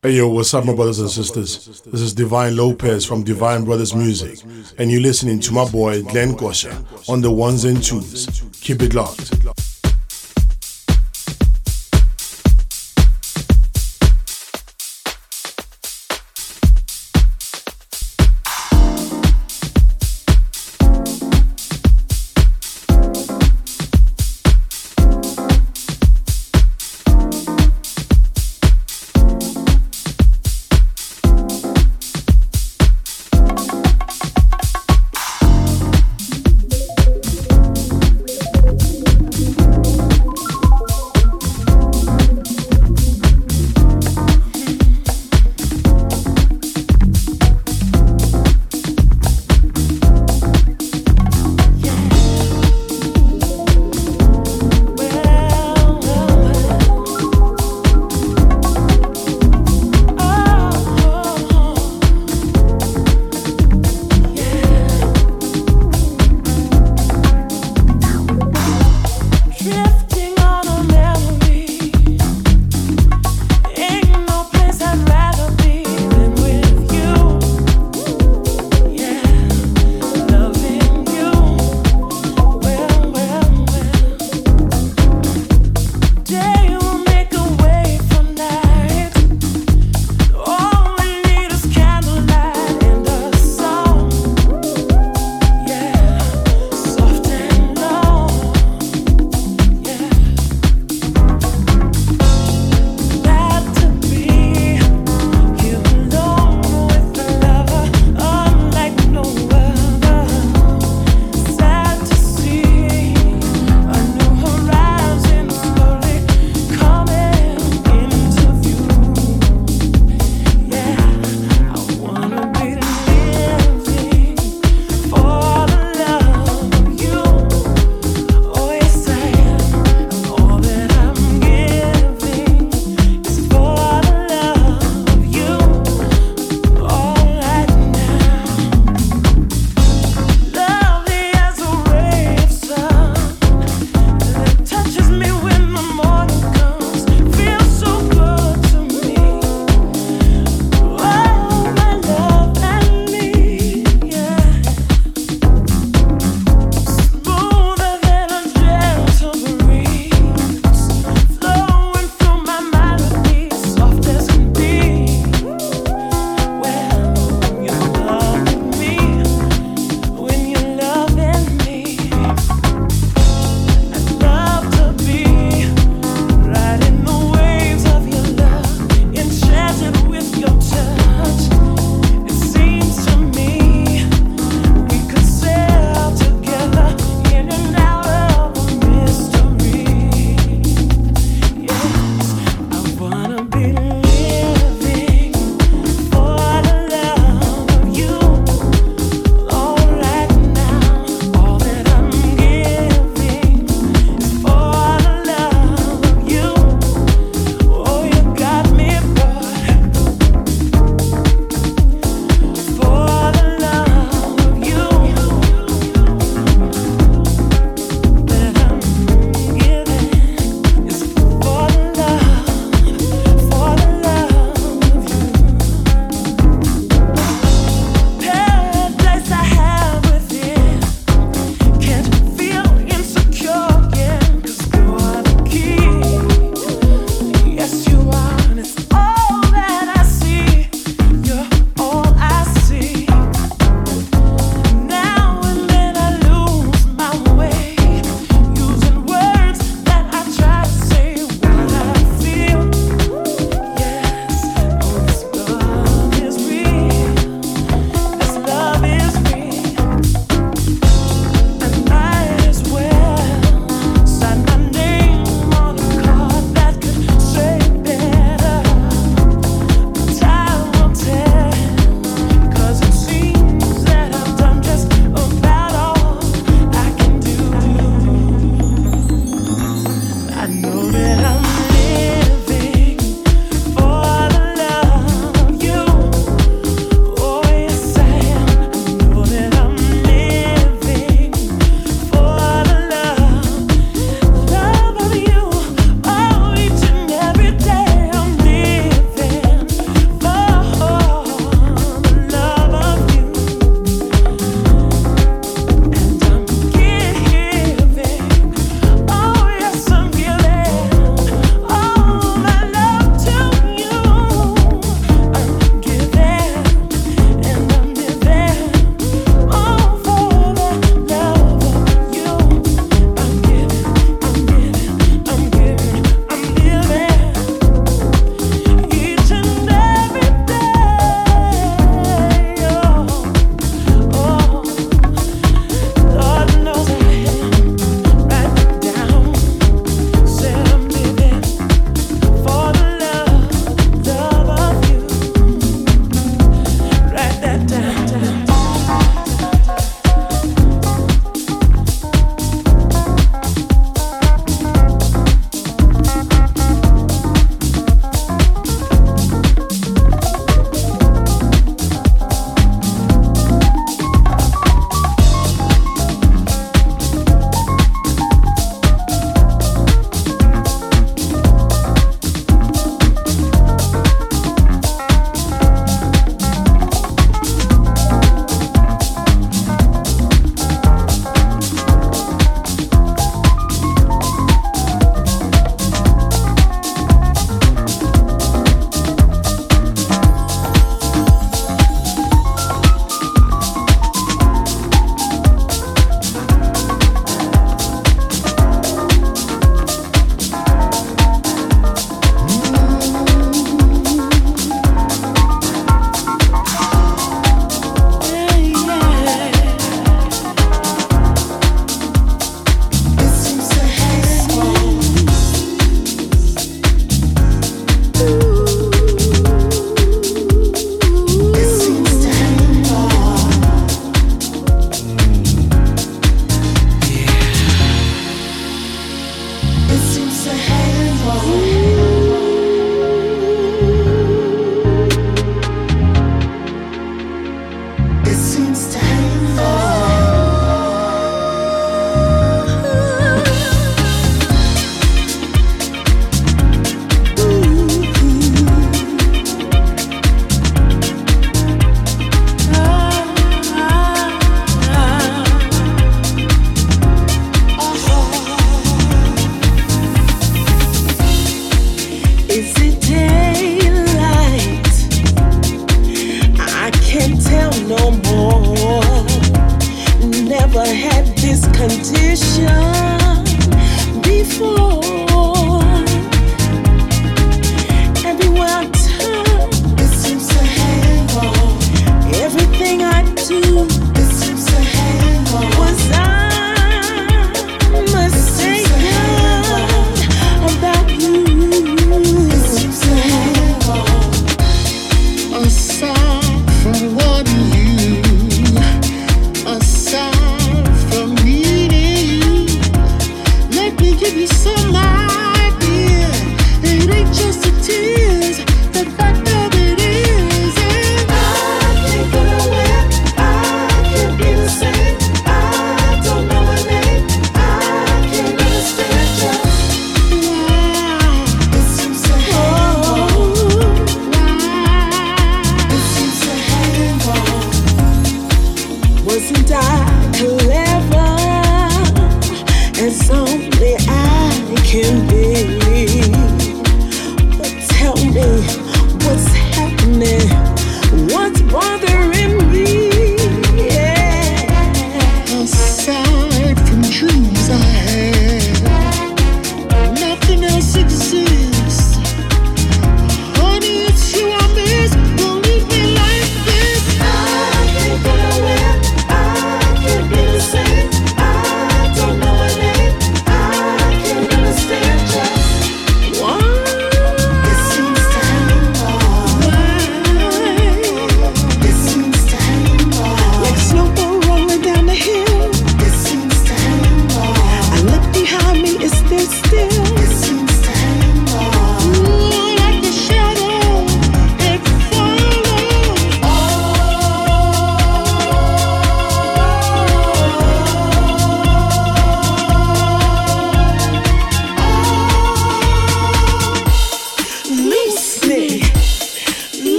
Hey yo, what's up, my brothers and sisters? This is Divine Lopez from Divine Brothers Music, and you're listening to my boy Glen Kosha on the ones and twos. Keep it locked.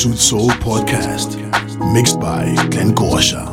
Suit Soul Podcast. Mixed by Glen Kosha.